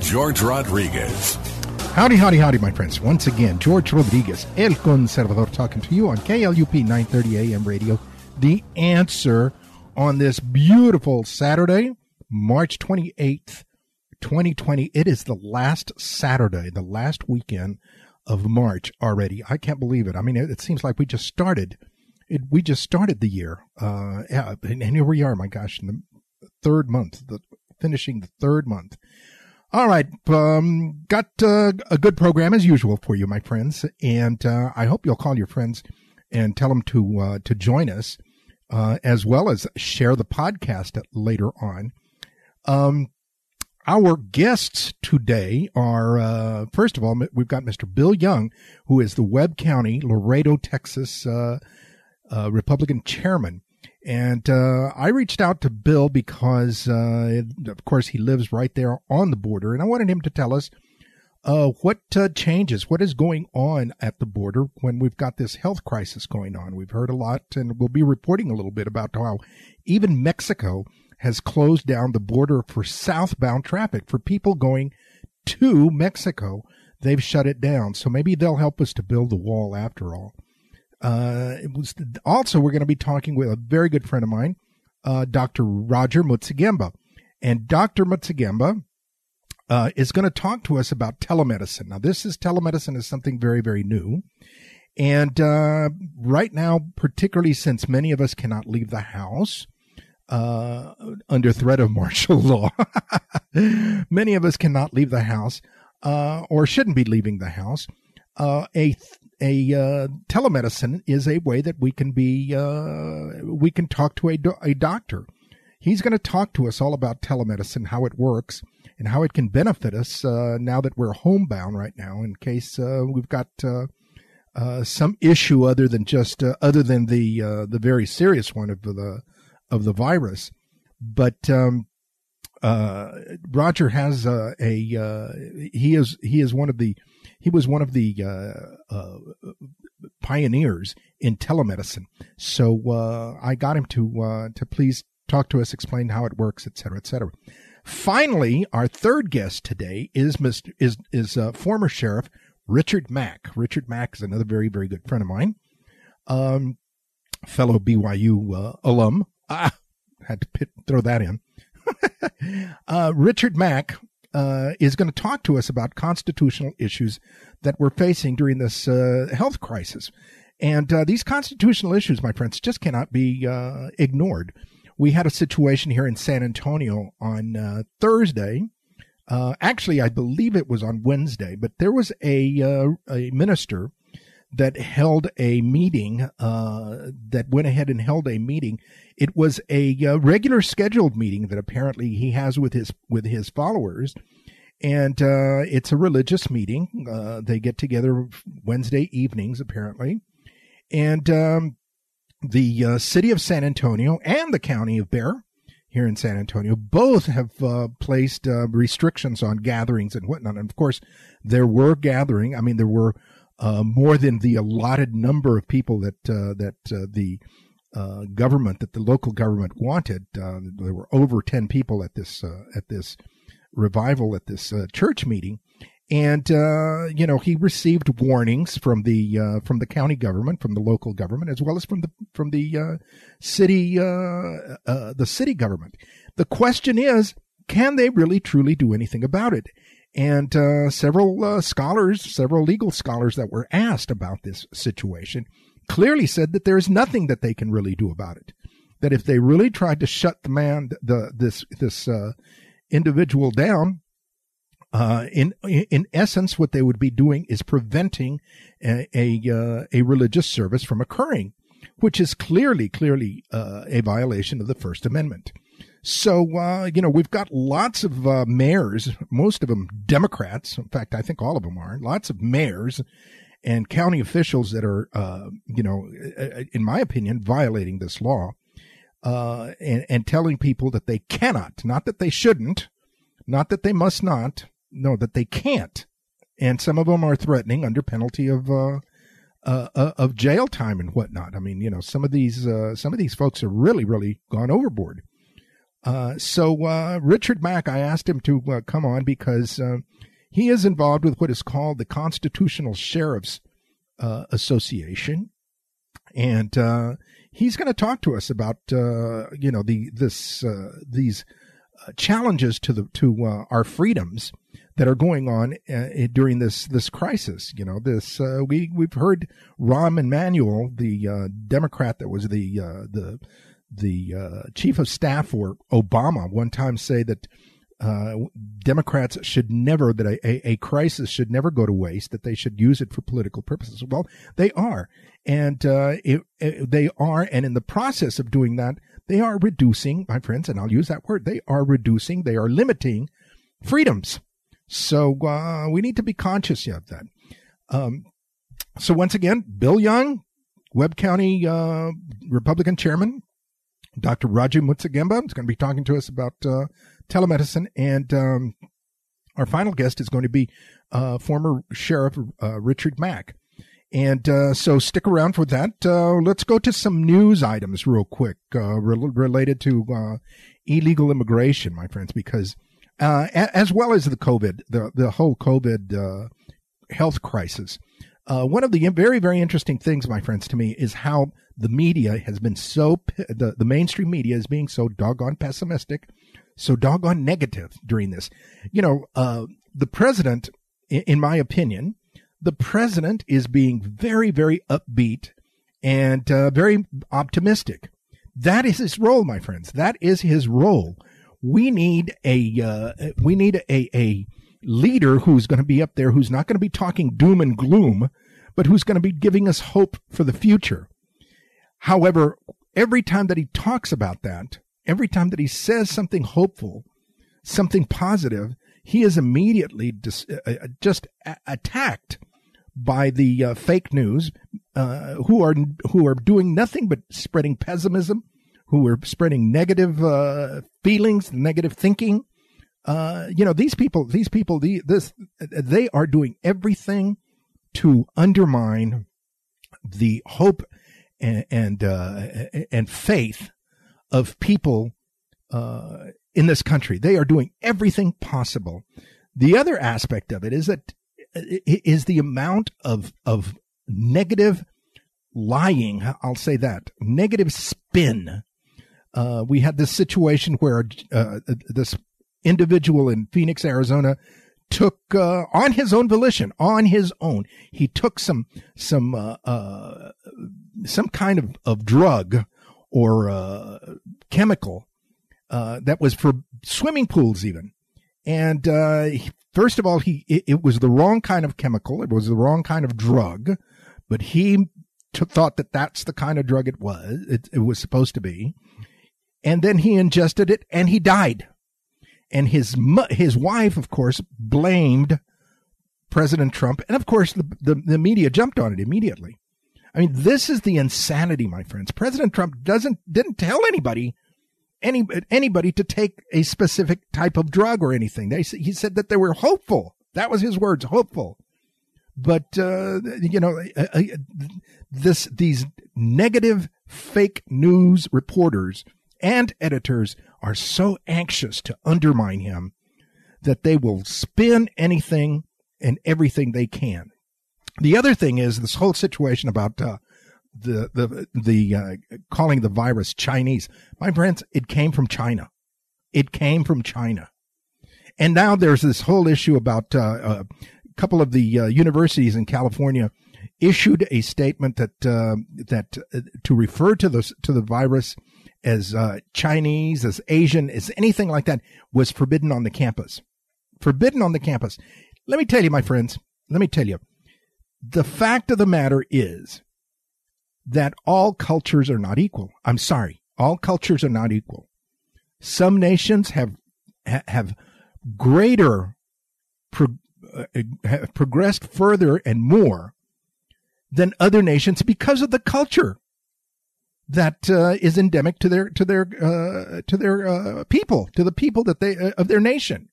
George Rodriguez. Howdy, howdy, howdy, my friends. Once again, George Rodriguez, El Conservador, talking to you on KLUP 930 AM radio. The answer on this beautiful Saturday, March 28th, 2020. It is the last Saturday, the last weekend of March already. I can't believe it. I mean, it, it seems like we just started. It, we just started the year. Uh, yeah, and, and here we are, my gosh, in the third month, the finishing the third month. All right, um, got uh, a good program as usual for you, my friends, and uh, I hope you'll call your friends and tell them to uh, to join us, uh, as well as share the podcast later on. Um, our guests today are uh, first of all, we've got Mr. Bill Young, who is the Webb County, Laredo, Texas uh, Republican chairman. And uh, I reached out to Bill because, uh, of course, he lives right there on the border, and I wanted him to tell us uh, what uh, changes, what is going on at the border when we've got this health crisis going on. We've heard a lot, and we'll be reporting a little bit about how even Mexico has closed down the border for southbound traffic for people going to Mexico. They've shut it down, so maybe they'll help us to build the wall after all. Uh, was also we're going to be talking with a very good friend of mine, uh, Dr. Roger Moczygemba, and Dr. Moczygemba uh, is going to talk to us about telemedicine. Now, this is telemedicine is something very very new, and uh, right now, particularly since many of us cannot leave the house. Uh, under threat of martial law, many of us cannot leave the house, uh, or shouldn't be leaving the house. a th- a uh, telemedicine is a way that we can be uh, we can talk to a, do- a doctor. He's going to talk to us all about telemedicine, how it works, and how it can benefit us uh, now that we're homebound right now. In case uh, we've got uh, uh, some issue other than just other than the the very serious one of the of the virus, but um, Roger has a he is he is one of the he was one of the uh, uh, pioneers in telemedicine. So uh, I got him to uh, to please talk to us, explain how it works, et cetera, et cetera. Finally, our third guest today is Mr. is is uh, former sheriff Richard Mack. Richard Mack is another very very good friend of mine, um, fellow BYU uh, alum. Ah, had to pit, throw that in. Richard Mack uh, is going to talk to us about constitutional issues that we're facing during this uh, health crisis. And uh, these constitutional issues, my friends, just cannot be uh, ignored. We had a situation here in San Antonio on uh, Thursday. Uh, actually, I believe it was on Wednesday, but there was a a minister that held a meeting that went ahead and held a meeting it was a uh, regular scheduled meeting that apparently he has with his with his followers, and uh, it's a religious meeting. Uh, they get together Wednesday evenings apparently, and um, the uh, city of San Antonio and the county of Bexar here in San Antonio both have uh, placed uh, restrictions on gatherings and whatnot. And of course, there were gathering. I mean, there were more than the allotted number of people that that the uh, government that the local government wanted. Uh, there were over ten people at this uh, at this revival at this uh, church meeting, and uh, you know he received warnings from the uh, from the county government, from the local government, as well as from the from the city the city government. The question is, can they really truly do anything about it? And several scholars, several legal scholars that were asked about this situation clearly said that there is nothing that they can really do about it. That if they really tried to shut the man, the this this uh, individual down, uh, in in essence, what they would be doing is preventing a a, uh, a religious service from occurring, which is clearly clearly uh, a violation of the First Amendment. So, uh, you know, we've got lots of uh, mayors, most of them Democrats. In fact, I think all of them are. Lots of mayors and county officials that are, uh, you know, in my opinion, violating this law uh, and, and telling people that they cannot, not that they shouldn't, not that they must not, no, that they can't. And some of them are threatening under penalty of uh, uh, uh, of jail time and whatnot. I mean, you know, some of these uh, some of these folks have really, really gone overboard. Uh, so uh, Richard Mack, I asked him to uh, come on because uh, he is involved with what is called the Constitutional Sheriffs uh, Association, and uh, he's going to talk to us about you know the this these challenges to the to our freedoms that are going on during this this crisis. You know, this we we've heard Rahm Emanuel, the Democrat that was the the the uh, chief of staff for Obama, one time say that. Uh, Democrats should never that a, a, a, crisis should never go to waste. That they should use it for political purposes. Well, they are, and it, it, they are, and in the process of doing that, they are reducing, my friends, and I'll use that word. They are reducing. They are limiting freedoms so uh, we need to be conscious of that. Um, so once again, Bill Young, Webb County uh, Republican Chairman, Dr. Roger Moczygemba is going to be talking to us about uh, telemedicine, and um, our final guest is going to be uh, former Sheriff uh, Richard Mack. And uh, so stick around for that. let's go to some news items real quick re- related to illegal immigration, my friends, because – uh, as well as the COVID, the the whole COVID uh, health crisis. Uh, one of the very very interesting things, my friends, to me is how the media has been so the the mainstream media is being so doggone pessimistic, so doggone negative during this. You know, uh, the president, in, my opinion, the president is being very very upbeat and uh, very optimistic. That is his role, my friends. That is his role we need a uh, we need a a leader who's going to be up there who's not going to be talking doom and gloom, but who's going to be giving us hope for the future. However, every time that he talks about that, every time that he says something hopeful, something positive, he is immediately dis- uh, uh just a- attacked by the uh, fake news, uh, who are who are doing nothing but spreading pessimism, who are spreading negative uh, feelings, negative thinking. Uh, you know, these people, these people, the, this, they are doing everything to undermine the hope and and, uh, and faith of people uh, in this country. They are doing everything possible. The other aspect of it is that is the amount of of negative lying. I'll say that negative spin uh, we had this situation where uh, this individual in Phoenix, Arizona, took uh, on his own volition, on his own, he took some some uh, uh, some kind of, of drug or uh, chemical that was for swimming pools, even. And first of all, he it, it, was the wrong kind of chemical. It was the wrong kind of drug, but he t- thought that that's the kind of drug it was. It, it was supposed to be and then he ingested it and he died. And his his wife, of course, blamed President Trump, and of course, the, the, the media jumped on it immediately. I mean, this is the insanity, my friends. President Trump doesn't didn't tell anybody any anybody to take a specific type of drug or anything. They he said that they were hopeful. That was his words, hopeful. But uh, you know, this these negative fake news reporters and editors are so anxious to undermine him that they will spin anything and everything they can. The other thing is this whole situation about uh, the the the uh, calling the virus Chinese. My friends, it came from China. It came from China, and now there's this whole issue about uh, a couple of the uh, universities in California issued a statement that uh, that uh, to refer to the to the virus as uh, Chinese, as Asian, as anything like that was forbidden on the campus. Forbidden on the campus. Let me tell you, my friends, let me tell you, the fact of the matter is that all cultures are not equal. I'm sorry, all cultures are not equal. Some nations have have greater pro, uh, have progressed further and more than other nations because of the culture that uh, is endemic to their to their uh, to their uh, people, to the people that they uh, of their nation.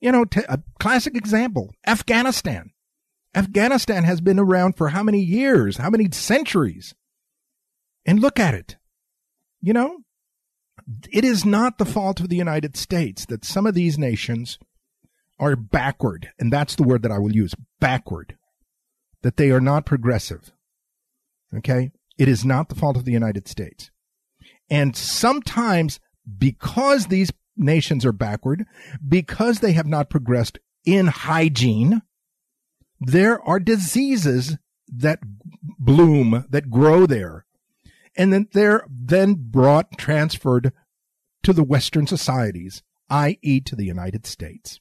You know, t- a classic example: Afghanistan. Afghanistan has been around for how many years? How many centuries? And look at it. You know, it is not the fault of the United States that some of these nations are backward, and that's the word that I will use: backward. That they are not progressive. Okay, it is not the fault of the United States. And sometimes because these nations are backward, because they have not progressed in hygiene, there are diseases that bloom, that grow there. And then they're then brought, transferred to the Western societies, i.e. to the United States.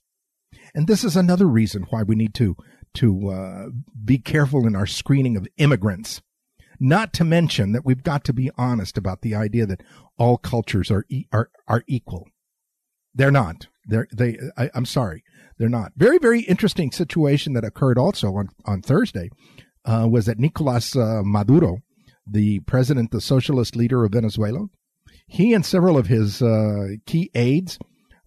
And this is another reason why we need to, to uh, be careful in our screening of immigrants not to mention that we've got to be honest about the idea that all cultures are are are equal. They're not. They're they. I, am sorry, they're not. Very very interesting situation that occurred also on on Thursday uh, was that Nicolas uh, Maduro, the president, the socialist leader of Venezuela, he and several of his uh, key aides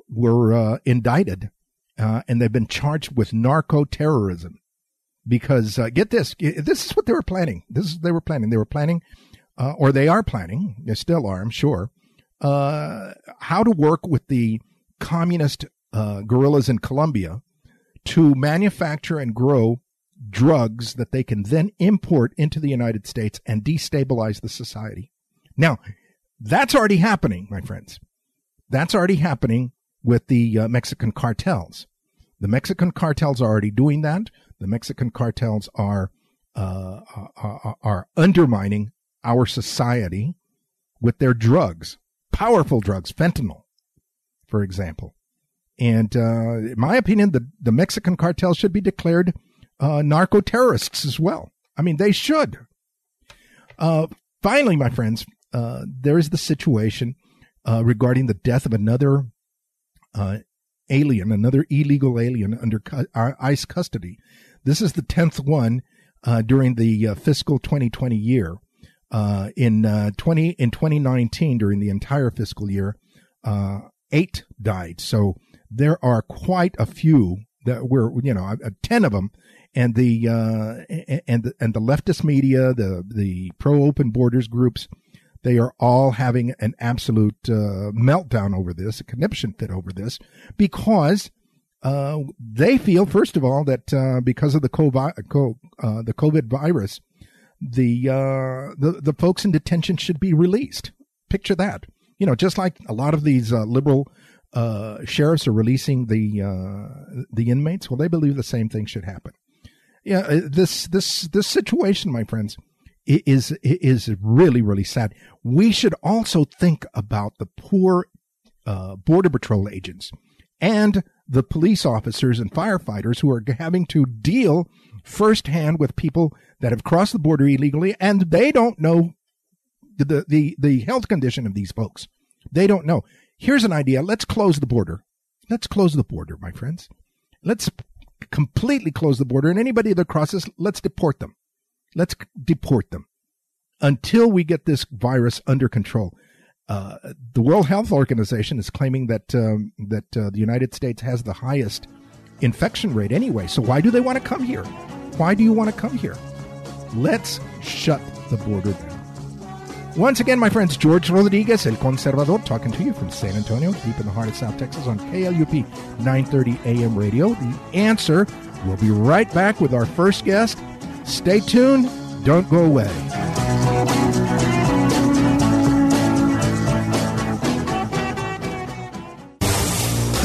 were uh, indicted, uh, and they've been charged with narco terrorism because uh, get this, this is what they were planning. This is they were planning. They were planning, uh, or they are planning. They still are, I'm sure. Uh, how to work with the communist uh, guerrillas in Colombia to manufacture and grow drugs that they can then import into the United States and destabilize the society. Now, that's already happening, my friends. That's already happening with the uh, Mexican cartels. The Mexican cartels are already doing that. The Mexican cartels are uh, are, are undermining our society with their drugs, powerful drugs, fentanyl, for example. And uh, in my opinion, the, the Mexican cartel should be declared uh, narco terrorists as well. I mean, they should. Uh, finally, my friends, uh, there is the situation uh, regarding the death of another uh, alien, another illegal alien under cu- ICE custody. This is the 10th one uh, during the uh, fiscal 2020 year. Uh, in uh, 20 in 2019, during the entire fiscal year, uh, eight died. So there are quite a few that were, you know, ten of them, and the uh, and and the leftist media, the the pro open borders groups, they are all having an absolute meltdown over this, a conniption fit over this, because uh, they feel, first of all, that uh, because of the COVID, uh, the COVID virus, the, uh, the the folks in detention should be released. Picture that. You know, just like a lot of these uh, liberal uh, sheriffs are releasing the the inmates. Well, they believe the same thing should happen. Yeah, this this this situation, my friends, is is really really sad. We should also think about the poor border patrol agents and the police officers and firefighters who are having to deal firsthand with people that have crossed the border illegally and they don't know the, the, the health condition of these folks. They don't know. Here's an idea. Let's close the border. Let's close the border, my friends. Let's completely close the border and anybody that crosses, let's deport them. Let's deport them until we get this virus under control. Uh, the World Health Organization is claiming that um, that uh, the United States has the highest infection rate anyway. So why do they want to come here? Why do you want to come here? Let's shut the border down. Once again, my friends, George Rodriguez, El Conservador, talking to you from San Antonio, deep in the heart of South Texas on KLUP 930 AM radio. The answer. We'll be right back with our first guest. Stay tuned. Don't go away.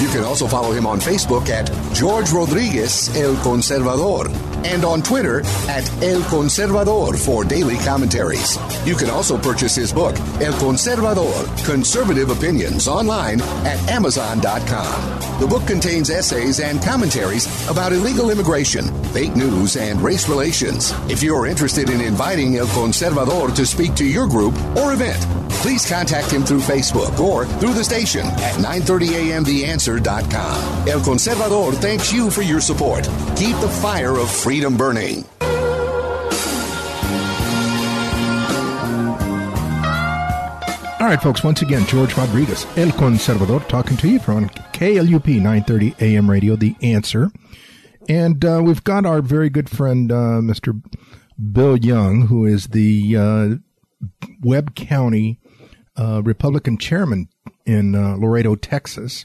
You can also follow him on Facebook at George Rodriguez El Conservador. and on Twitter at El Conservador for daily commentaries. You can also purchase his book, El Conservador Conservative Opinions, online at Amazon.com. The book contains essays and commentaries about illegal immigration, fake news, and race relations. If you're interested in inviting El Conservador to speak to your group or event, please contact him through Facebook or through the station at 930amtheanswer.com. El Conservador thanks you for your support. Keep the fire of freedom burning. All right, folks, once again, George Rodriguez, El Conservador, talking to you from KLUP 930 AM radio, The Answer. And uh, we've got our very good friend, uh, Mr. Bill Young, who is the uh, Webb County uh, Republican chairman in uh, Laredo, Texas,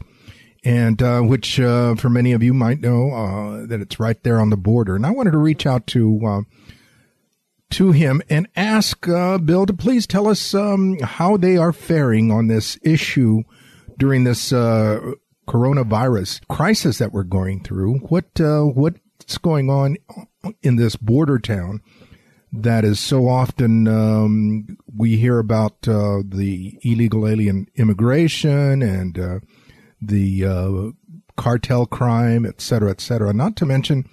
and uh, which for many of you might know that it's right there on the border. And I wanted to reach out to to him and ask uh, Bill to please tell us um, how they are faring on this issue during this uh, coronavirus crisis that we're going through. What uh, what's going on in this border town that is so often um, we hear about uh, the illegal alien immigration and uh, the uh, cartel crime, et cetera, et cetera. Not to mention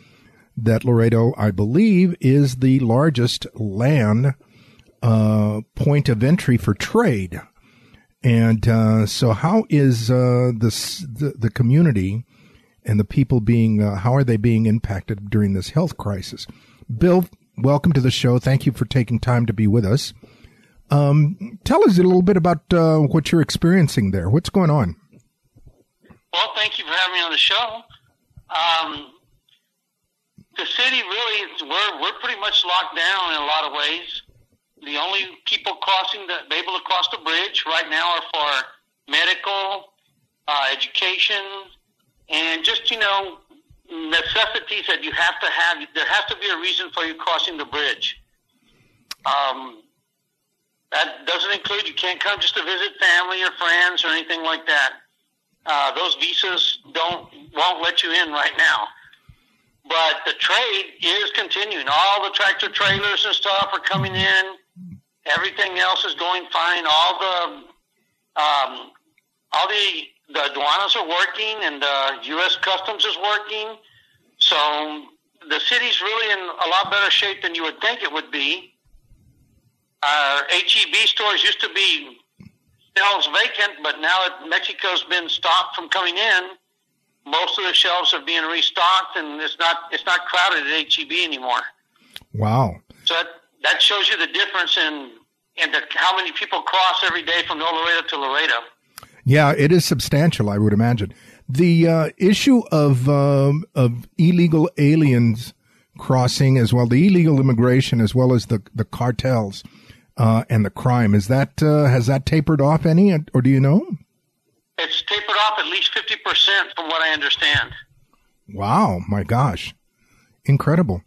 that Laredo, I believe, is the largest land uh, point of entry for trade. And uh, so, how is uh, the the community and the people being uh, how are they being impacted during this health crisis? Bill, welcome to the show. Thank you for taking time to be with us. Um, tell us a little bit about uh, what you're experiencing there. What's going on? Well, thank you for having me on the show. Um, the city really we're we're pretty much locked down in a lot of ways. The only people crossing the able to cross the bridge right now are for medical, uh, education, and just you know necessities that you have to have. There has to be a reason for you crossing the bridge. Um, that doesn't include you can't come just to visit family or friends or anything like that. Uh, those visas don't won't let you in right now. But the trade is continuing. All the tractor trailers and stuff are coming in. Everything else is going fine. All the um, all the the aduanas are working, and the U.S. Customs is working. So the city's really in a lot better shape than you would think it would be. Our HEB stores used to be shelves vacant, but now that Mexico's been stopped from coming in, most of the shelves are being restocked, and it's not it's not crowded at HEB anymore. Wow! So that, that shows you the difference in in the, how many people cross every day from Laredo to Laredo. Yeah, it is substantial, I would imagine. The uh, issue of um, of illegal aliens crossing, as well the illegal immigration, as well as the the cartels uh, and the crime, is that uh, has that tapered off any, or do you know? It's tapered off at least 50% from what I understand. Wow, my gosh. Incredible.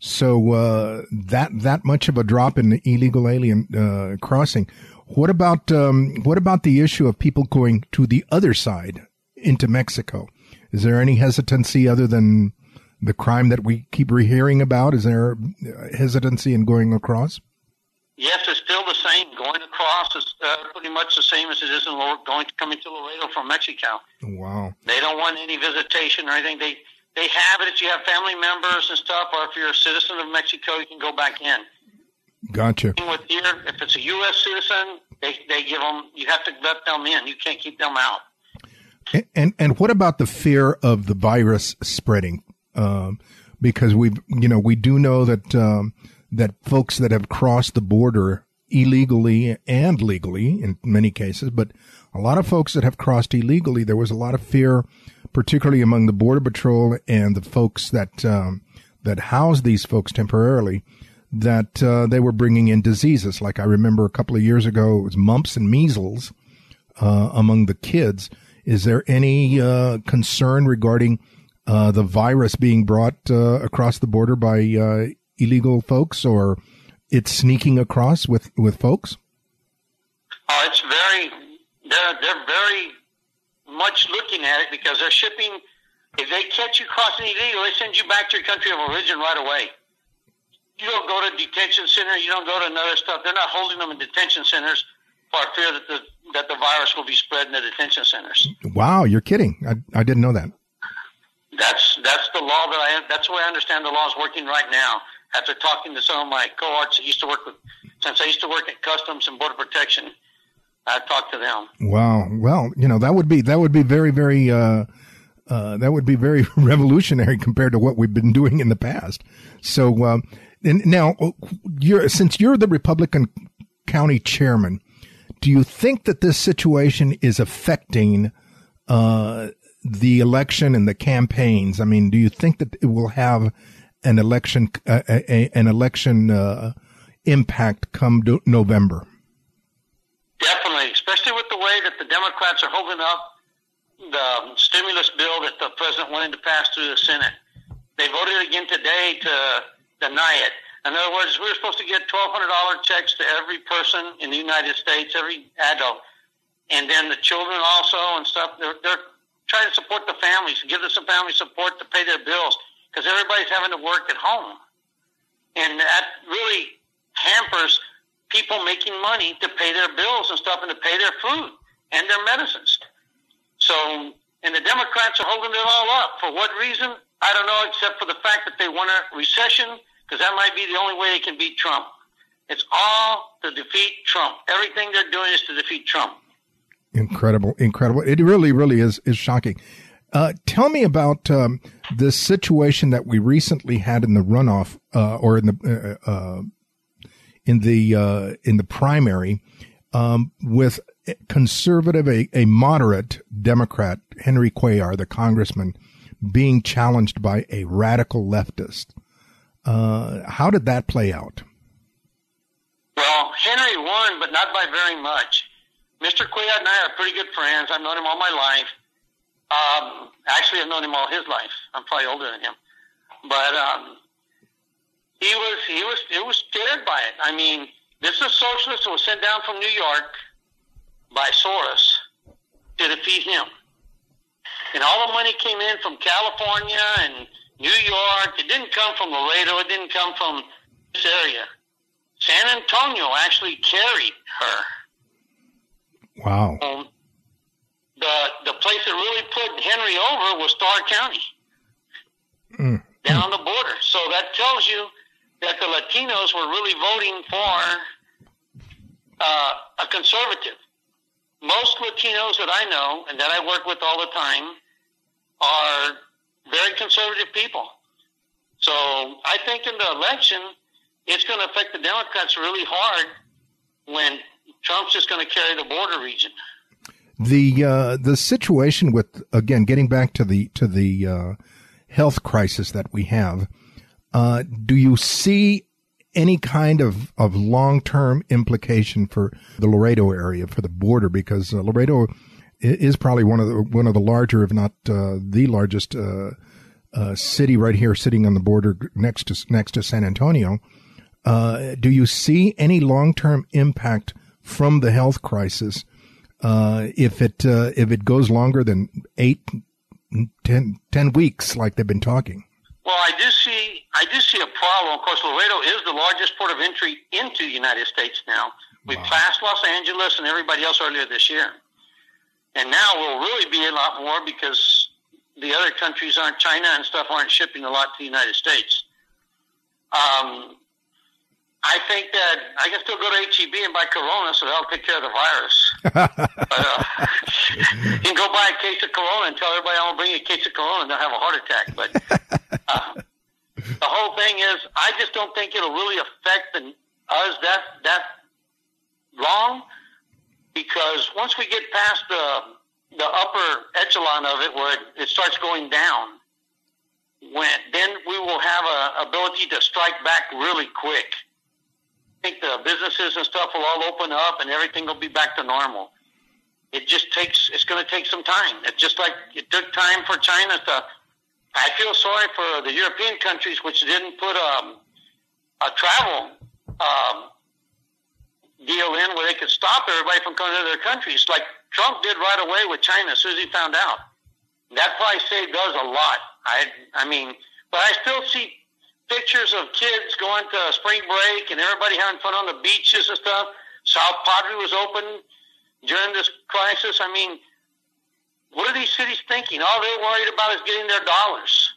So uh, that that much of a drop in the illegal alien uh, crossing. What about um, what about the issue of people going to the other side into Mexico? Is there any hesitancy other than the crime that we keep hearing about? Is there hesitancy in going across? Yes, it's still the same. Going across is uh, pretty much the same as it is in going coming to Laredo from Mexico. Wow. They don't want any visitation or anything. They they have it if you have family members and stuff, or if you're a citizen of Mexico, you can go back in. Gotcha. With here, if it's a U.S. citizen, they they give them. You have to let them in. You can't keep them out. And and, and what about the fear of the virus spreading? Um, because we've you know, we do know that. Um, that folks that have crossed the border illegally and legally in many cases, but a lot of folks that have crossed illegally, there was a lot of fear, particularly among the border patrol and the folks that um, that housed these folks temporarily, that uh, they were bringing in diseases. Like I remember a couple of years ago, it was mumps and measles uh, among the kids. Is there any uh, concern regarding uh, the virus being brought uh, across the border by uh, illegal folks or it's sneaking across with, with folks? Oh, it's very, they're, they're very much looking at it because they're shipping If they catch you crossing illegal, they send you back to your country of origin right away. You don't go to detention center. You don't go to another stuff. They're not holding them in detention centers for fear that the that the virus will be spread in the detention centers. Wow, you're kidding! I, I didn't know that. That's that's the law that I that's the way I understand the law is working right now. After talking to some of my cohorts that used to work with, since I used to work at Customs and Border Protection, I've talked to them. Wow. Well, you know that would be that would be very very uh, uh, that would be very revolutionary compared to what we've been doing in the past. So uh, and now, you're since you're the Republican county chairman, do you think that this situation is affecting uh, the election and the campaigns? I mean, do you think that it will have an election uh, a, an election uh, impact come November? Definitely, especially with the way that the Democrats are holding up the stimulus bill that the president wanted to pass through the Senate. They voted again today to deny it. In other words, we were supposed to get $1,200 checks to every person in the United States, every adult, and then the children also and stuff. They're, they're trying to support the families, give them some family support to pay their bills because everybody's having to work at home. And that really hampers people making money to pay their bills and stuff and to pay their food and their medicines. So, and the Democrats are holding it all up. For what reason? I don't know, except for the fact that they want a recession, because that might be the only way they can beat Trump. It's all to defeat Trump. Everything they're doing is to defeat Trump. Incredible, incredible. It really, really is is shocking. Uh, tell me about um, the situation that we recently had in the runoff, uh, or in the uh, uh in the uh, in the primary, um, with conservative, a, a moderate Democrat, Henry Cuellar, the congressman, being challenged by a radical leftist. Uh, how did that play out? Well, Henry won, but not by very much. Mr. Cuellar and I are pretty good friends. I've known him all my life. Um, actually, I've known him all his life. I'm probably older than him, but um, he was he was he was scared by it. I mean, this is a socialist who was sent down from New York by Soros to defeat him and all the money came in from California and New York. It didn't come from Laredo. It didn't come from this area. San Antonio actually carried her. Wow. Um, the the place that really put Henry over was Starr County, mm. down the border. So that tells you that the Latinos were really voting for uh, a conservative. Most Latinos that I know and that I work with all the time are very conservative people. So I think in the election, it's going to affect the Democrats really hard when Trump's just going to carry the border region. The uh, the situation with again getting back to the to the uh, health crisis that we have, uh, do you see any kind of, of long term implication for the Laredo area for the border? Because uh, Laredo is probably one of the one of the larger, if not uh, the largest uh, uh, city right here, sitting on the border next to next to San Antonio. Uh, do you see any long term impact from the health crisis uh, if it uh, if it goes longer than eight, ten, ten weeks, like they've been talking? Well, I do see I do see a problem. Of course, Laredo is the largest port of entry into the United States now. We wow. passed Los Angeles and everybody else earlier this year. And now we'll really be a lot more because the other countries aren't China and stuff aren't shipping a lot to the United States. Um, I think that I can still go to HEB and buy Corona, so that'll take care of the virus. but, uh, you can go buy a case of Corona and tell everybody I'm gonna bring you a case of Corona, and they'll have a heart attack. But uh, the whole thing is, I just don't think it'll really affect the, us that that long because once we get past the the upper echelon of it, where it, it starts going down, when then we will have a ability to strike back really quick. Think the businesses and stuff will all open up, and everything will be back to normal. It just takes. It's going to take some time. It's just like it took time for China to. I feel sorry for the European countries which didn't put um, a travel um, deal in where they could stop everybody from coming to their countries, like Trump did right away with China as soon as he found out. that price save does a lot. I I mean, but I still see pictures of kids going to spring break and everybody having fun on the beaches and stuff. South Padre was open during this crisis. I mean, what are these cities thinking? All they're worried about is getting their dollars,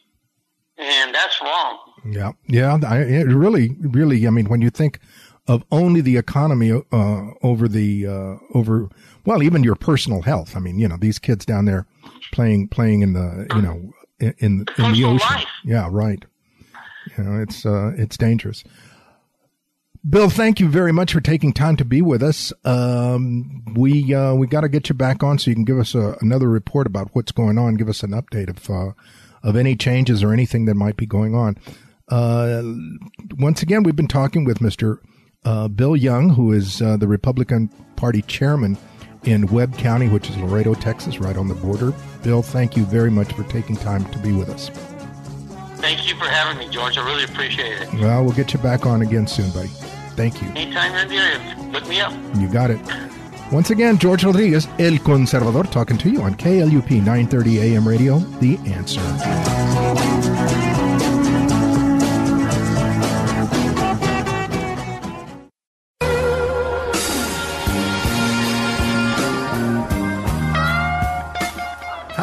and that's wrong. Yeah, yeah. I, it really, really. I mean, when you think of only the economy uh, over the uh, over, well, even your personal health. I mean, you know, these kids down there playing playing in the you know in in, in the ocean. Life. Yeah, right. You know, it's uh, it's dangerous. Bill, thank you very much for taking time to be with us. Um, we uh, we got to get you back on so you can give us a, another report about what's going on. Give us an update of uh, of any changes or anything that might be going on. Uh, once again, we've been talking with Mister uh, Bill Young, who is uh, the Republican Party chairman in Webb County, which is Laredo, Texas, right on the border. Bill, thank you very much for taking time to be with us. Thank you for having me, George. I really appreciate it. Well, we'll get you back on again soon, buddy. Thank you. Anytime you're in the area, look me up. You got it. Once again, George Rodriguez, El Conservador, talking to you on KLUP 930 AM radio, The Answer.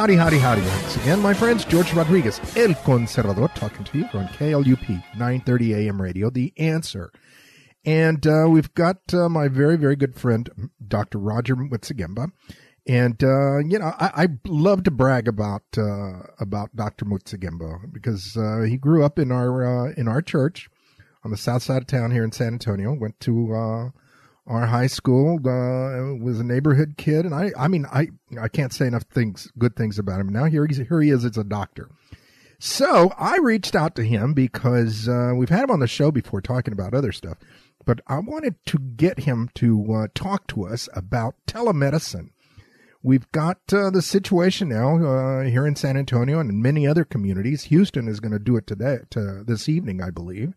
Howdy, howdy, howdy. Once again, my friends, George Rodriguez, El Conservador, talking to you on KLUP 930 AM radio, The Answer. And uh, we've got uh, my very, very good friend, Dr. Roger Moczygemba. And, uh, you know, I, I, love to brag about, uh, about Dr. Moczygemba because, uh, he grew up in our, uh, in our church on the south side of town here in San Antonio, went to, our high school, was a neighborhood kid. And I, I mean, I, I can't say enough things, good things about him. Now here he's, here he is as a doctor. So I reached out to him because, we've had him on the show before talking about other stuff but I wanted to get him to uh, talk to us about telemedicine. We've got uh, the situation now uh, here in San Antonio and in many other communities. Houston is going to do it today, to this evening, I believe,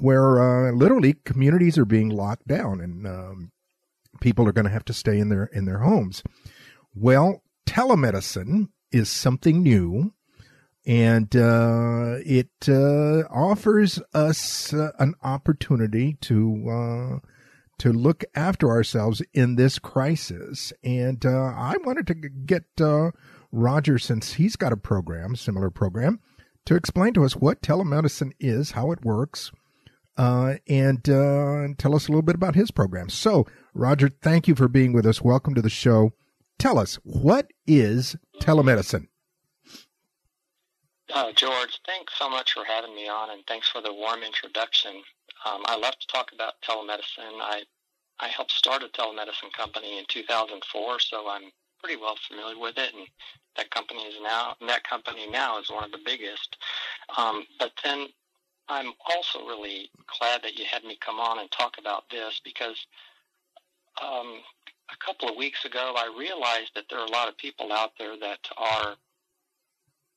where uh, literally communities are being locked down and um, people are going to have to stay in their in their homes. Well, telemedicine is something new and uh, it uh, offers us uh, an opportunity to uh, to look after ourselves in this crisis. And uh, I wanted to get Roger, since he's got a program, similar program, to explain to us what telemedicine is, how it works, and tell us a little bit about his program. So, Roger, thank you for being with us. Welcome to the show. Tell us what is telemedicine. Uh, George, thanks so much for having me on, and thanks for the warm introduction. Um, I love to talk about telemedicine. I I helped start a telemedicine company in 2004, so I'm pretty well familiar with it, and that company is now that company now is one of the biggest. Um, but then I'm also really glad that you had me come on and talk about this because um, a couple of weeks ago I realized that there are a lot of people out there that are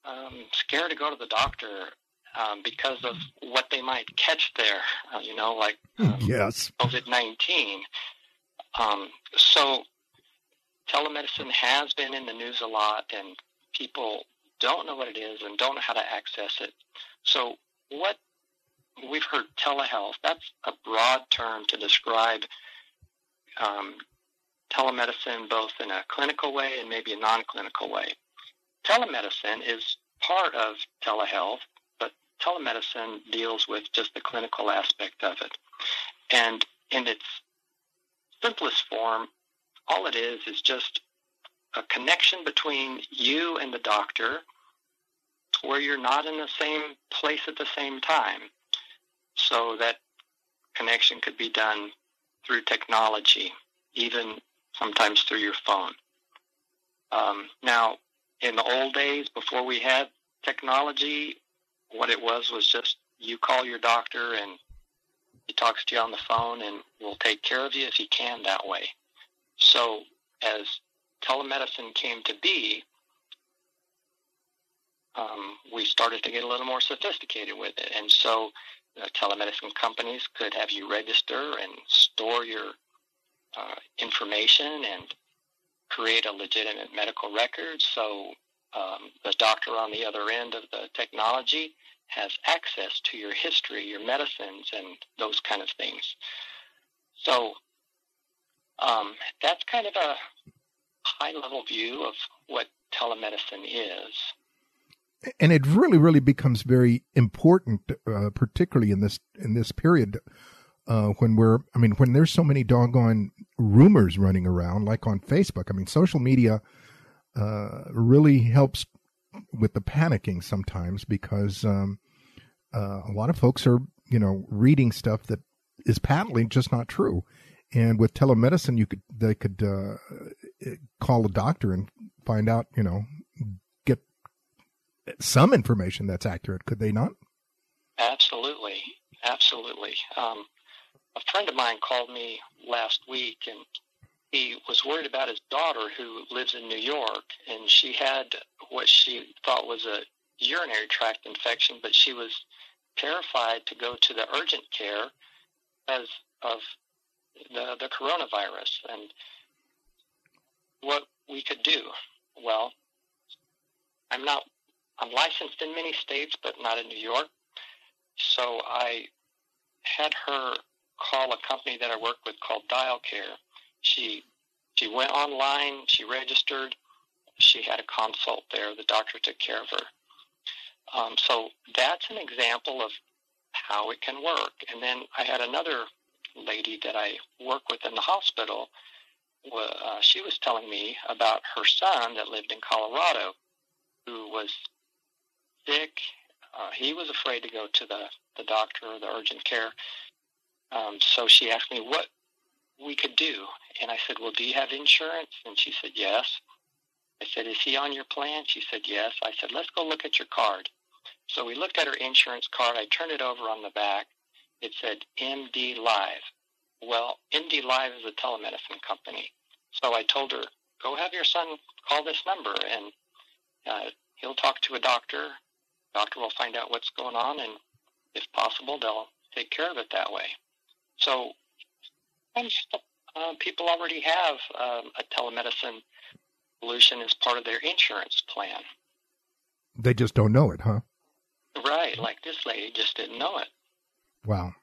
um, scared to go to the doctor um, because of what they might catch there. Uh, you know, like hmm, um, yes, COVID nineteen. Um, so telemedicine has been in the news a lot, and people don't know what it is and don't know how to access it. So what we've heard telehealth. That's a broad term to describe um, telemedicine, both in a clinical way and maybe a non-clinical way telemedicine is part of telehealth, but telemedicine deals with just the clinical aspect of it. And in its simplest form, all it is is just a connection between you and the doctor where you're not in the same place at the same time. So that connection could be done through technology, even sometimes through your phone. Um, now, in the old days before we had technology, what it was was just you call your doctor and he talks to you on the phone and will take care of you if he can that way. So as telemedicine came to be, um, we started to get a little more sophisticated with it. And so know, telemedicine companies could have you register and store your uh, information and create a legitimate medical record. So um, the doctor on the other end of the technology has access to your history, your medicines, and those kind of things. So um, that's kind of a high level view of what telemedicine is. And it really, really becomes very important, uh, particularly in this in this period uh, when we're, I mean, when there's so many doggone rumors running around, like on Facebook. I mean, social media uh, really helps with the panicking sometimes because um, uh, a lot of folks are, you know, reading stuff that is patently just not true. And with telemedicine, you could they could uh, call a doctor and find out, you know, some information that's accurate. Could they not? Absolutely, absolutely. Um, a friend of mine called me last week and he was worried about his daughter who lives in New York and she had what she thought was a urinary tract infection, but she was terrified to go to the urgent care as of the, the coronavirus and what we could do. Well, I'm not, I'm licensed in many states, but not in New York. So I had her call a company that I work with called DialCare. She she went online, she registered, she had a consult there. The doctor took care of her. Um, so that's an example of how it can work. And then I had another lady that I work with in the hospital. Uh, she was telling me about her son that lived in Colorado who was sick. Uh, he was afraid to go to the, the doctor or the urgent care um, so she asked me what we could do. And I said, Well, do you have insurance? And she said, Yes. I said, Is he on your plan? She said, Yes. I said, Let's go look at your card. So we looked at her insurance card. I turned it over on the back. It said MD Live. Well, MD Live is a telemedicine company. So I told her, Go have your son call this number and uh, he'll talk to a doctor. Doctor will find out what's going on, and if possible, they'll take care of it that way. So uh, people already have um, a telemedicine solution as part of their insurance plan. They just don't know it, huh? Right, like this lady just didn't know it. Wow.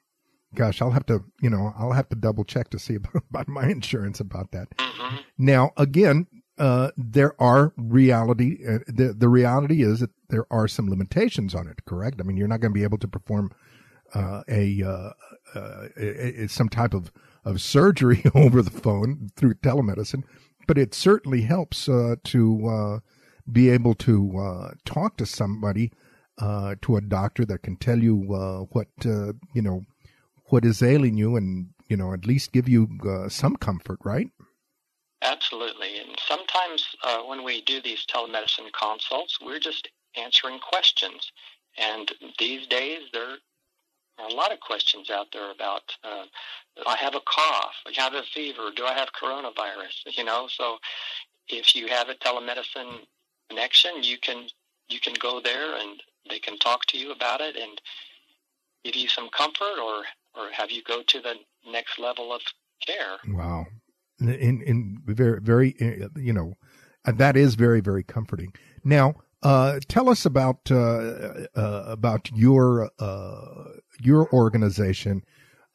Gosh, I'll have to, you know, I'll have to double check to see about, about my insurance about that. Mm-hmm. Now, again, uh, there are reality. Uh, the the reality is that there are some limitations on it. Correct? I mean, you're not going to be able to perform uh, a, uh, uh, a, some type of of surgery over the phone through telemedicine, but it certainly helps to be able to talk to somebody, to a doctor that can tell you what you know what is ailing you, and you know at least give you some comfort, right? Absolutely, and sometimes when we do these telemedicine consults, we're just answering questions. And these days, there are a lot of questions out there about uh, I have a cough, I have a fever, do I have coronavirus? You know, so if you have a telemedicine connection, you can you can go there and they can talk to you about it and give you some comfort or or have you go to the next level of care. Wow. In in very very you know that is very very comforting. Now, uh, tell us about uh, uh, about your uh, your organization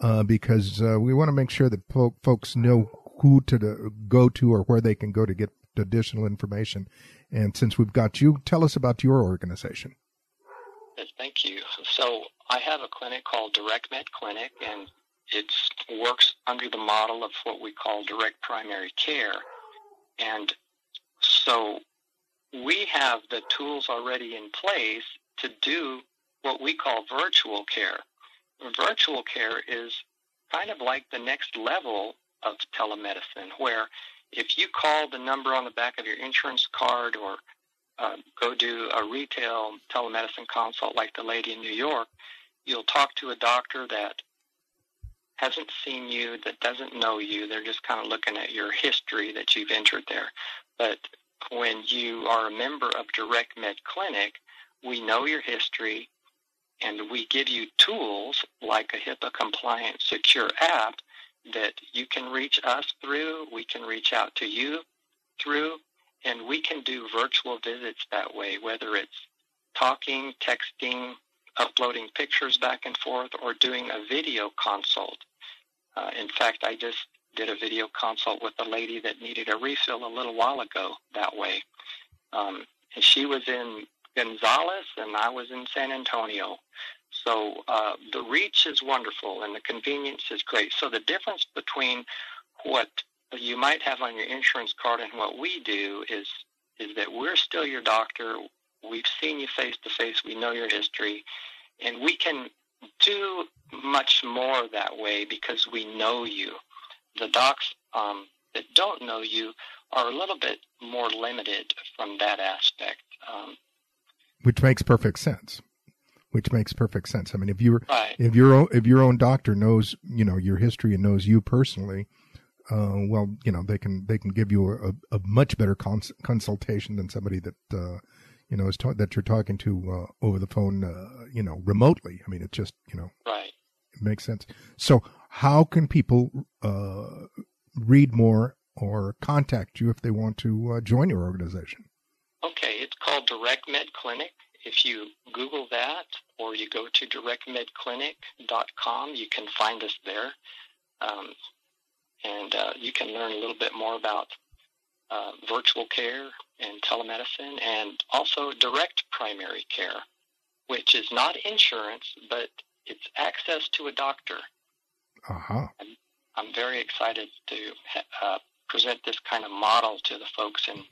uh, because uh, we want to make sure that po- folks know who to go to or where they can go to get additional information. And since we've got you, tell us about your organization. Thank you. So I have a clinic called Direct Med Clinic, and it works under the model of what we call direct primary care. And so we have the tools already in place to do what we call virtual care virtual care is kind of like the next level of telemedicine, where if you call the number on the back of your insurance card or uh, go do a retail telemedicine consult like the lady in New York, you'll talk to a doctor that hasn't seen you, that doesn't know you. They're just kind of looking at your history that you've entered there. But when you are a member of Direct Med Clinic, we know your history and we give you tools like a HIPAA compliant secure app that you can reach us through, we can reach out to you through, and we can do virtual visits that way, whether it's talking, texting, uploading pictures back and forth, or doing a video consult. Uh, in fact, I just did a video consult with a lady that needed a refill a little while ago that way. Um, she was in Gonzales and I was in San Antonio. So uh, the reach is wonderful and the convenience is great. So the difference between what you might have on your insurance card and what we do is is that we're still your doctor. We've seen you face to face. We know your history, and we can do much more that way because we know you. The docs um, that don't know you are a little bit more limited from that aspect. Um, Which makes perfect sense. Which makes perfect sense. I mean, if you're right. if your own, if your own doctor knows you know your history and knows you personally, uh, well, you know they can they can give you a, a much better cons- consultation than somebody that uh, you know is ta- that you're talking to uh, over the phone, uh, you know, remotely. I mean, it just you know, right. It makes sense. So, how can people uh, read more or contact you if they want to uh, join your organization? Okay, it's called Direct Med Clinic. If you Google that or you go to directmedclinic.com, you can find us there. Um, and uh, you can learn a little bit more about uh, virtual care and telemedicine and also direct primary care, which is not insurance, but it's access to a doctor. Uh-huh. I'm, I'm very excited to uh, present this kind of model to the folks in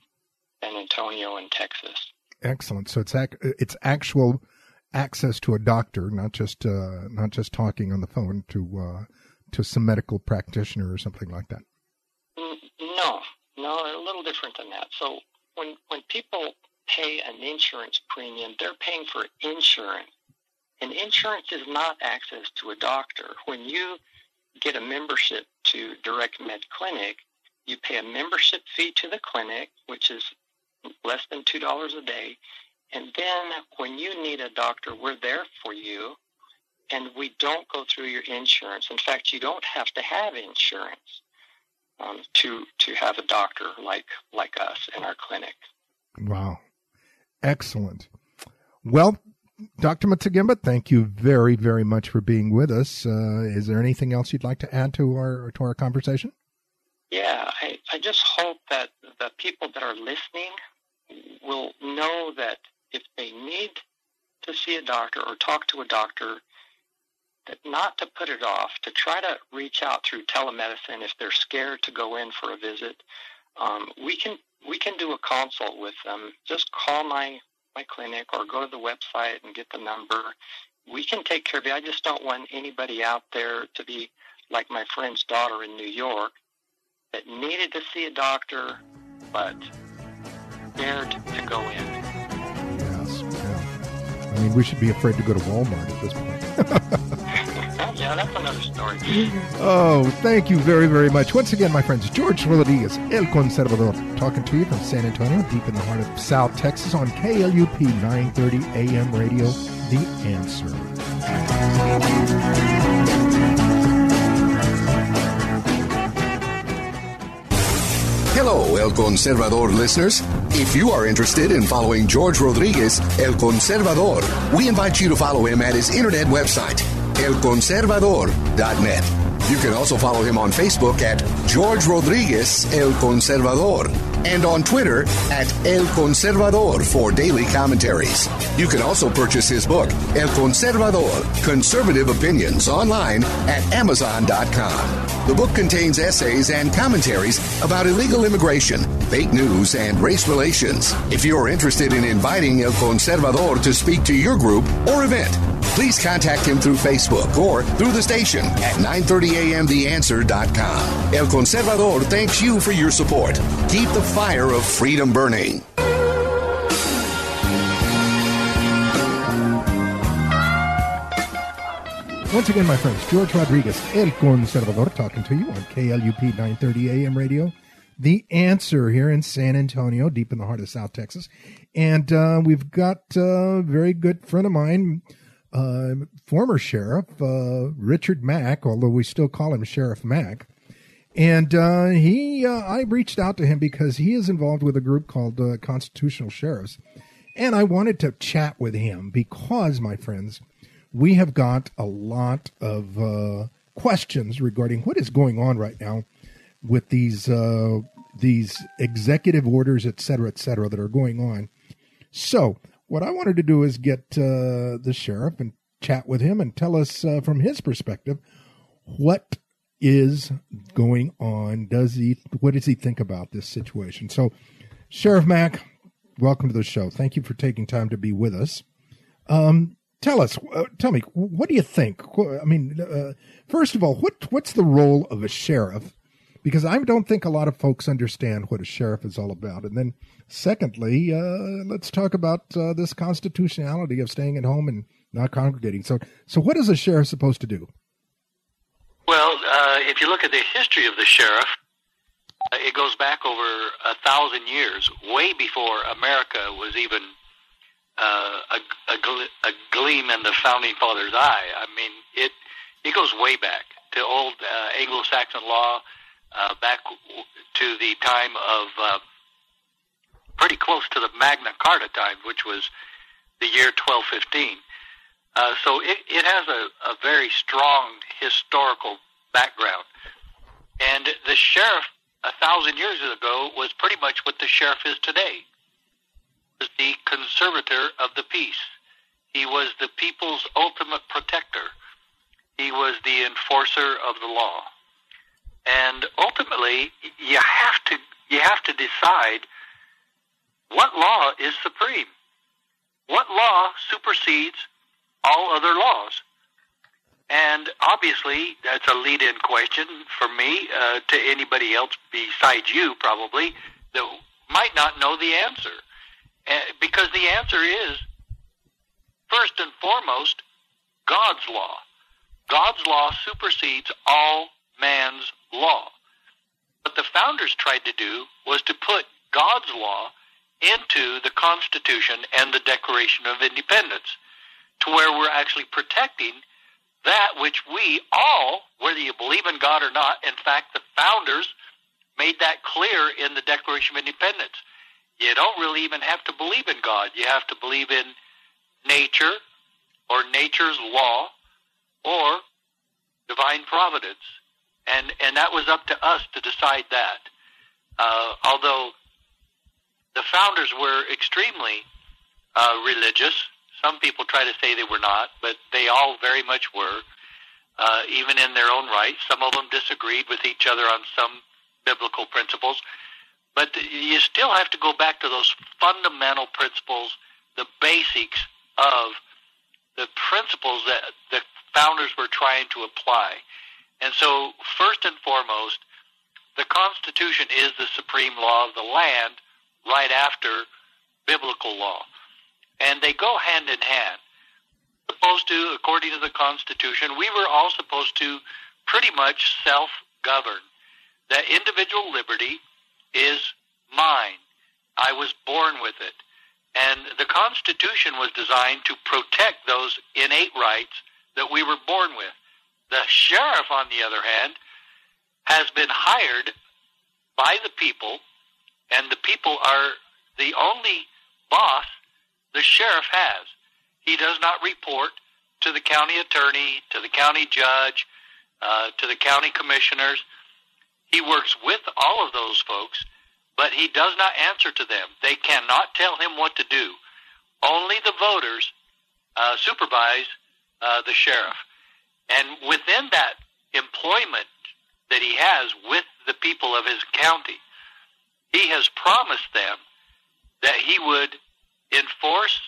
San Antonio and Texas. Excellent. So it's ac- it's actual access to a doctor, not just uh, not just talking on the phone to uh, to some medical practitioner or something like that. No, a little different than that. So when when people pay an insurance premium, they're paying for insurance, and insurance is not access to a doctor. When you get a membership to Direct Med Clinic, you pay a membership fee to the clinic, which is less than two dollars a day, and then when you need a doctor, we're there for you and we don't go through your insurance. In fact, you don't have to have insurance um, to to have a doctor like like us in our clinic. Wow, excellent. Well, Dr. Moczygemba, thank you very very much for being with us. Uh, is there anything else you'd like to add to our to our conversation? Yeah, I, I just hope that the people that are listening will know that if they need to see a doctor or talk to a doctor, not to put it off, to try to reach out through telemedicine if they're scared to go in for a visit. Um, we can we can do a consult with them. Just call my my clinic or go to the website and get the number. We can take care of you. I just don't want anybody out there to be like my friend's daughter in New York that needed to see a doctor but scared to go in. We should be afraid to go to Walmart at this point. yeah, that's another story. oh, thank you very, very much. Once again, my friends, George Rodriguez, El Conservador, talking to you from San Antonio, deep in the heart of South Texas on KLUP 930 AM radio, The Answer. Hello, El Conservador listeners. If you are interested in following George Rodriguez, El Conservador, we invite you to follow him at his internet website, elconservador.net. You can also follow him on Facebook at George Rodriguez El Conservador and on Twitter at El Conservador for daily commentaries. You can also purchase his book, El Conservador Conservative Opinions, online at Amazon.com. The book contains essays and commentaries about illegal immigration, fake news, and race relations. If you're interested in inviting El Conservador to speak to your group or event, please contact him through Facebook or through the station at 930amtheanswer.com. El Conservador thanks you for your support. Keep the fire of freedom burning. Once again, my friends, George Rodriguez, El Conservador, talking to you on KLUP 930 AM radio. The answer here in San Antonio, deep in the heart of South Texas. And uh, we've got a very good friend of mine, uh, former sheriff, uh, Richard Mack, although we still call him Sheriff Mack. And uh, he, uh, I reached out to him because he is involved with a group called uh, Constitutional Sheriffs, and I wanted to chat with him because, my friends, we have got a lot of uh, questions regarding what is going on right now with these these executive orders, et cetera, et cetera, that are going on. So, what I wanted to do is get uh, the sheriff and chat with him and tell us uh, from his perspective what is going on. Does he? What does he think about this situation? So, Sheriff Mack, welcome to the show. Thank you for taking time to be with us. Um, tell us, uh, tell me, what do you think? I mean, uh, first of all, what what's the role of a sheriff? Because I don't think a lot of folks understand what a sheriff is all about. And then, secondly, uh, let's talk about uh, this constitutionality of staying at home and not congregating. So, so what is a sheriff supposed to do? Well, uh, if you look at the history of the sheriff, uh, it goes back over a thousand years, way before America was even uh, a, a, gl- a gleam in the founding fathers' eye. I mean, it it goes way back to old uh, Anglo-Saxon law, uh, back to the time of uh, pretty close to the Magna Carta time, which was the year 1215. Uh, so it, it has a, a very strong historical background. And the sheriff a thousand years ago was pretty much what the sheriff is today. Was the conservator of the peace. He was the people's ultimate protector. He was the enforcer of the law. And ultimately, you have to you have to decide what law is supreme. What law supersedes all other laws? And obviously, that's a lead in question for me uh, to anybody else besides you, probably, that might not know the answer. Uh, because the answer is, first and foremost, God's law. God's law supersedes all man's law. What the founders tried to do was to put God's law into the Constitution and the Declaration of Independence to where we're actually protecting that which we all, whether you believe in God or not, in fact, the founders made that clear in the Declaration of Independence. You don't really even have to believe in God. You have to believe in nature or nature's law or divine providence. And, and that was up to us to decide that. Uh, although the founders were extremely uh, religious, some people try to say they were not, but they all very much were, uh, even in their own right. Some of them disagreed with each other on some biblical principles. But you still have to go back to those fundamental principles, the basics of the principles that the founders were trying to apply. And so, first and foremost, the Constitution is the supreme law of the land right after biblical law and they go hand in hand. Supposed to, according to the Constitution, we were all supposed to pretty much self govern. That individual liberty is mine. I was born with it. And the Constitution was designed to protect those innate rights that we were born with. The sheriff, on the other hand, has been hired by the people, and the people are the only boss the sheriff has. He does not report to the county attorney, to the county judge, uh, to the county commissioners. He works with all of those folks, but he does not answer to them. They cannot tell him what to do. Only the voters uh, supervise uh, the sheriff. And within that employment that he has with the people of his county, he has promised them that he would enforce,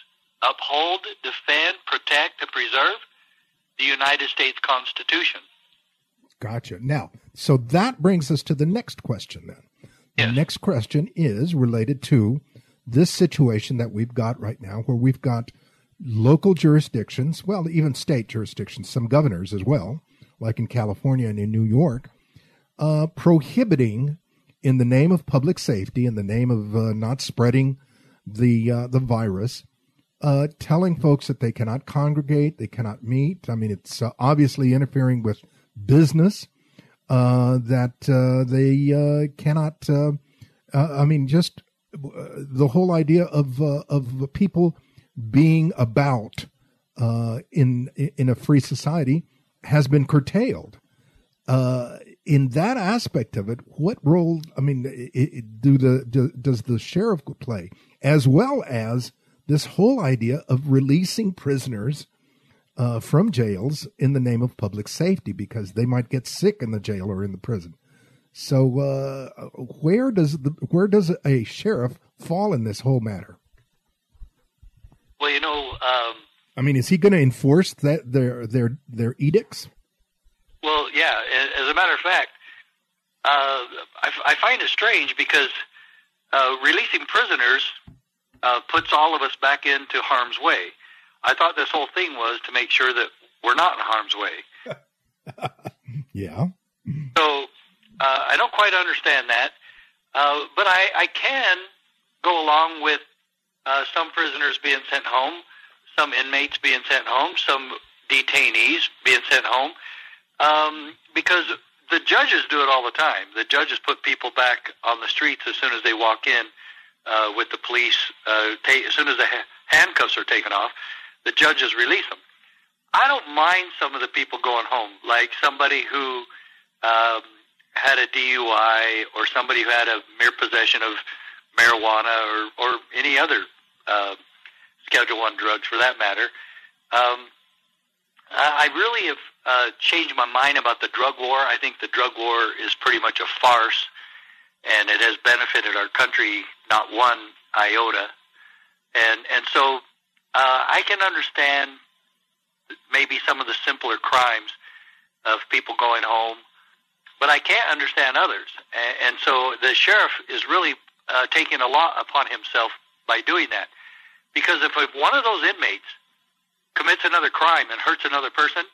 uphold, defend, protect, and preserve the United States Constitution. Gotcha. Now, so that brings us to the next question then. Yes. The next question is related to this situation that we've got right now, where we've got local jurisdictions, well, even state jurisdictions, some governors as well, like in California and in New York, uh, prohibiting, in the name of public safety, in the name of uh, not spreading the uh, the virus, uh, telling folks that they cannot congregate, they cannot meet. I mean, it's uh, obviously interfering with business. uh, that they cannot. I mean, just the whole idea of of people being about in in a free society has been curtailed. in that aspect of it, what role? I mean, it, it, do the do, does the sheriff play as well as this whole idea of releasing prisoners uh, from jails in the name of public safety because they might get sick in the jail or in the prison. So uh, where does the where does a sheriff fall in this whole matter? Well, you know, um, I mean, is he going to enforce that their their their edicts? Well, yeah. As a matter of fact, uh, I, I, find it strange because uh, releasing prisoners uh, puts all of us back into harm's way. I thought this whole thing was to make sure that we're not in harm's way. yeah. So uh, I don't quite understand that, uh, but I, I can go along with uh, some prisoners being sent home, some inmates being sent home, some detainees being sent home, um, because the judges do it all the time. The judges put people back on the streets as soon as they walk in uh, with the police. Uh, ta- as soon as the ha- handcuffs are taken off, the judges release them. I don't mind some of the people going home, like somebody who um, had a DUI or somebody who had a mere possession of marijuana or, or any other uh, Schedule One drugs, for that matter. Um, I really have uh, changed my mind about the drug war. I think the drug war is pretty much a farce, and it has benefited our country not one iota. And and so uh, I can understand maybe some of the simpler crimes of people going home, but I can't understand others. And, and so the sheriff is really uh, taking a lot upon himself by doing that. Because if, one of those inmates commits another crime and hurts another person,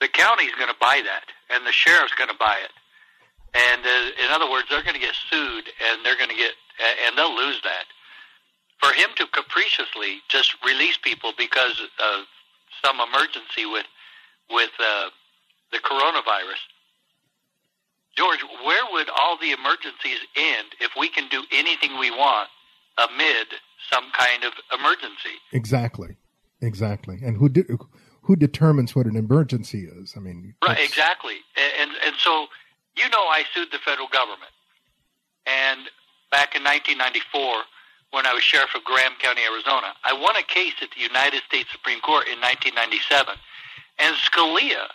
the county's going to buy that, and the sheriff's going to buy it. And uh, in other words, they're going to get sued, and they're going to get, and they'll lose that for him to capriciously just release people because of some emergency with with uh, the coronavirus. George, where would all the emergencies end if we can do anything we want amid some kind of emergency? Exactly, exactly. And who de- who determines what an emergency is? I mean, right, exactly. And and so you know, I sued the federal government, and back in 1994 when I was sheriff of Graham County, Arizona. I won a case at the United States Supreme Court in 1997, and Scalia,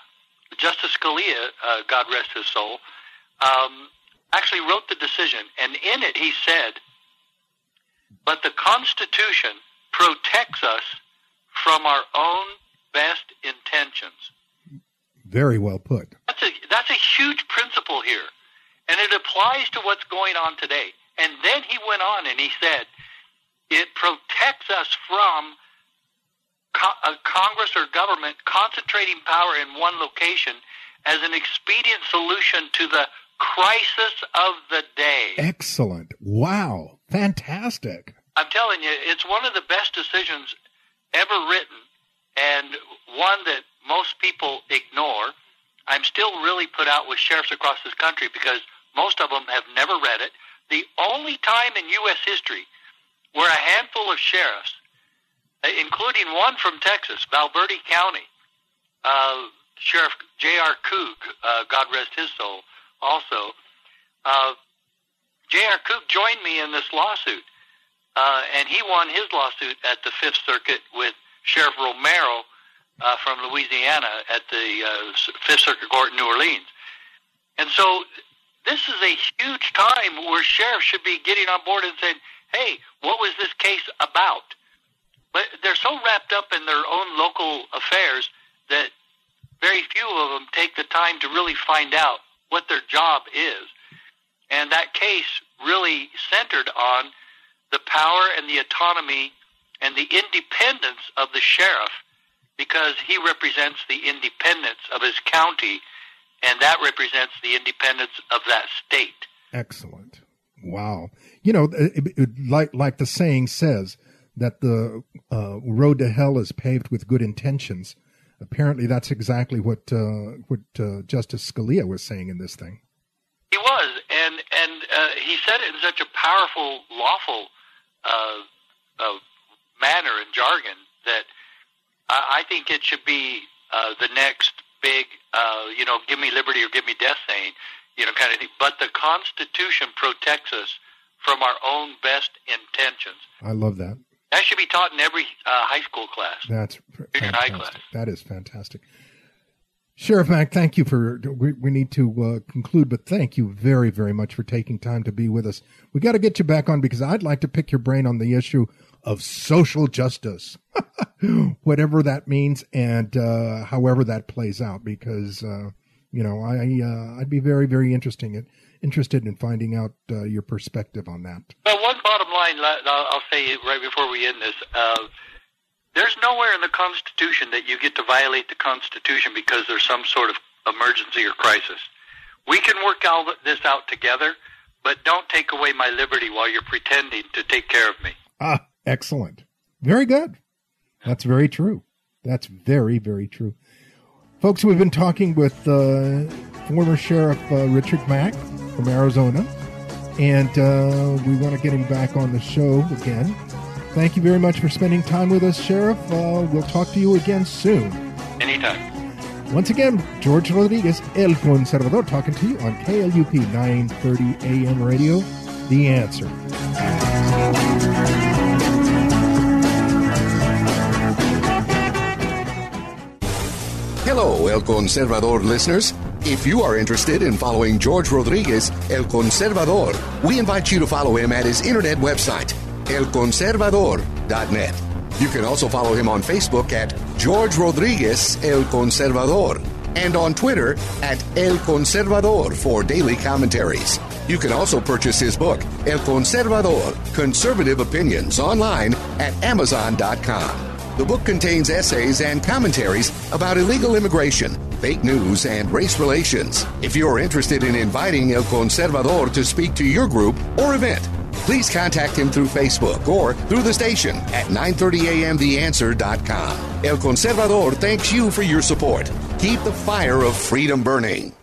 Justice Scalia, uh, God rest his soul, um, actually wrote the decision, and in it he said, "But the Constitution protects us from our own best intentions." Very well put. That's a that's a huge principle here, and it applies to what's going on today. And then he went on and he said, it protects us from co- uh, Congress or government concentrating power in one location as an expedient solution to the crisis of the day. Excellent. Wow. Fantastic. I'm telling you, it's one of the best decisions ever written and one that most people ignore. I'm still really put out with sheriffs across this country because most of them have never read it. The only time in U.S. history where a handful of sheriffs, uh, including one from Texas, Val Verde County, uh, Sheriff J.R. Koog, uh, God rest his soul, also, uh, J.R. Koog joined me in this lawsuit, uh, and he won his lawsuit at the Fifth Circuit with Sheriff Romero uh, from Louisiana at the uh, Fifth Circuit Court in New Orleans. And so this is a huge time where sheriffs should be getting on board and saying, hey, what was this case about? But they're so wrapped up in their own local affairs that very few of them take the time to really find out what their job is. And that case really centered on the power and the autonomy and the independence of the sheriff because he represents the independence of his county and that represents the independence of that state. Excellent. Wow. You know, it, it, like like the saying says that the uh, road to hell is paved with good intentions. Apparently that's exactly what uh, what uh, Justice Scalia was saying in this thing. He was, and and uh, he said it in such a powerful, lawful uh, uh, manner and jargon that I, I think it should be uh, the next big, uh, you know, give me liberty or give me death saying, you know, kind of thing. But the Constitution protects us from our own best intentions. I love that. That should be taught in every uh, high school class. That's fantastic. That is fantastic. Sheriff Mack, thank you for. We, we need to uh, conclude, but thank you very, very much for taking time to be with us. We got to get you back on because I'd like to pick your brain on the issue of social justice, whatever that means, and uh, however that plays out. Because uh, you know, I uh, I'd be very, very interesting in, interested in finding out uh, your perspective on that. Well, one bottom line I'll say right before we end this uh, there's nowhere in the Constitution that you get to violate the Constitution because there's some sort of emergency or crisis. We can work all this out together, but don't take away my liberty while you're pretending to take care of me. Ah, excellent. Very good. That's very true. That's very, very true. Folks, we've been talking with uh, former Sheriff uh, Richard Mack from Arizona, and uh, we want to get him back on the show again. Thank you very much for spending time with us, Sheriff. Uh, we'll talk to you again soon. Anytime. Once again, George Rodriguez, El Conservador, talking to you on KLUP 930 AM radio. The answer. Hello, El Conservador listeners. If you are interested in following George Rodriguez, El Conservador, we invite you to follow him at his internet website elconservador.net. You can also follow him on Facebook at George Rodriguez El Conservador and on Twitter at El Conservador for daily commentaries. You can also purchase his book, El Conservador Conservative Opinions, online at Amazon.com. The book contains essays and commentaries about illegal immigration, fake news, and race relations. If you're interested in inviting El Conservador to speak to your group or event, please contact him through Facebook or through the station at 930amtheanswer.com. El Conservador thanks you for your support. Keep the fire of freedom burning.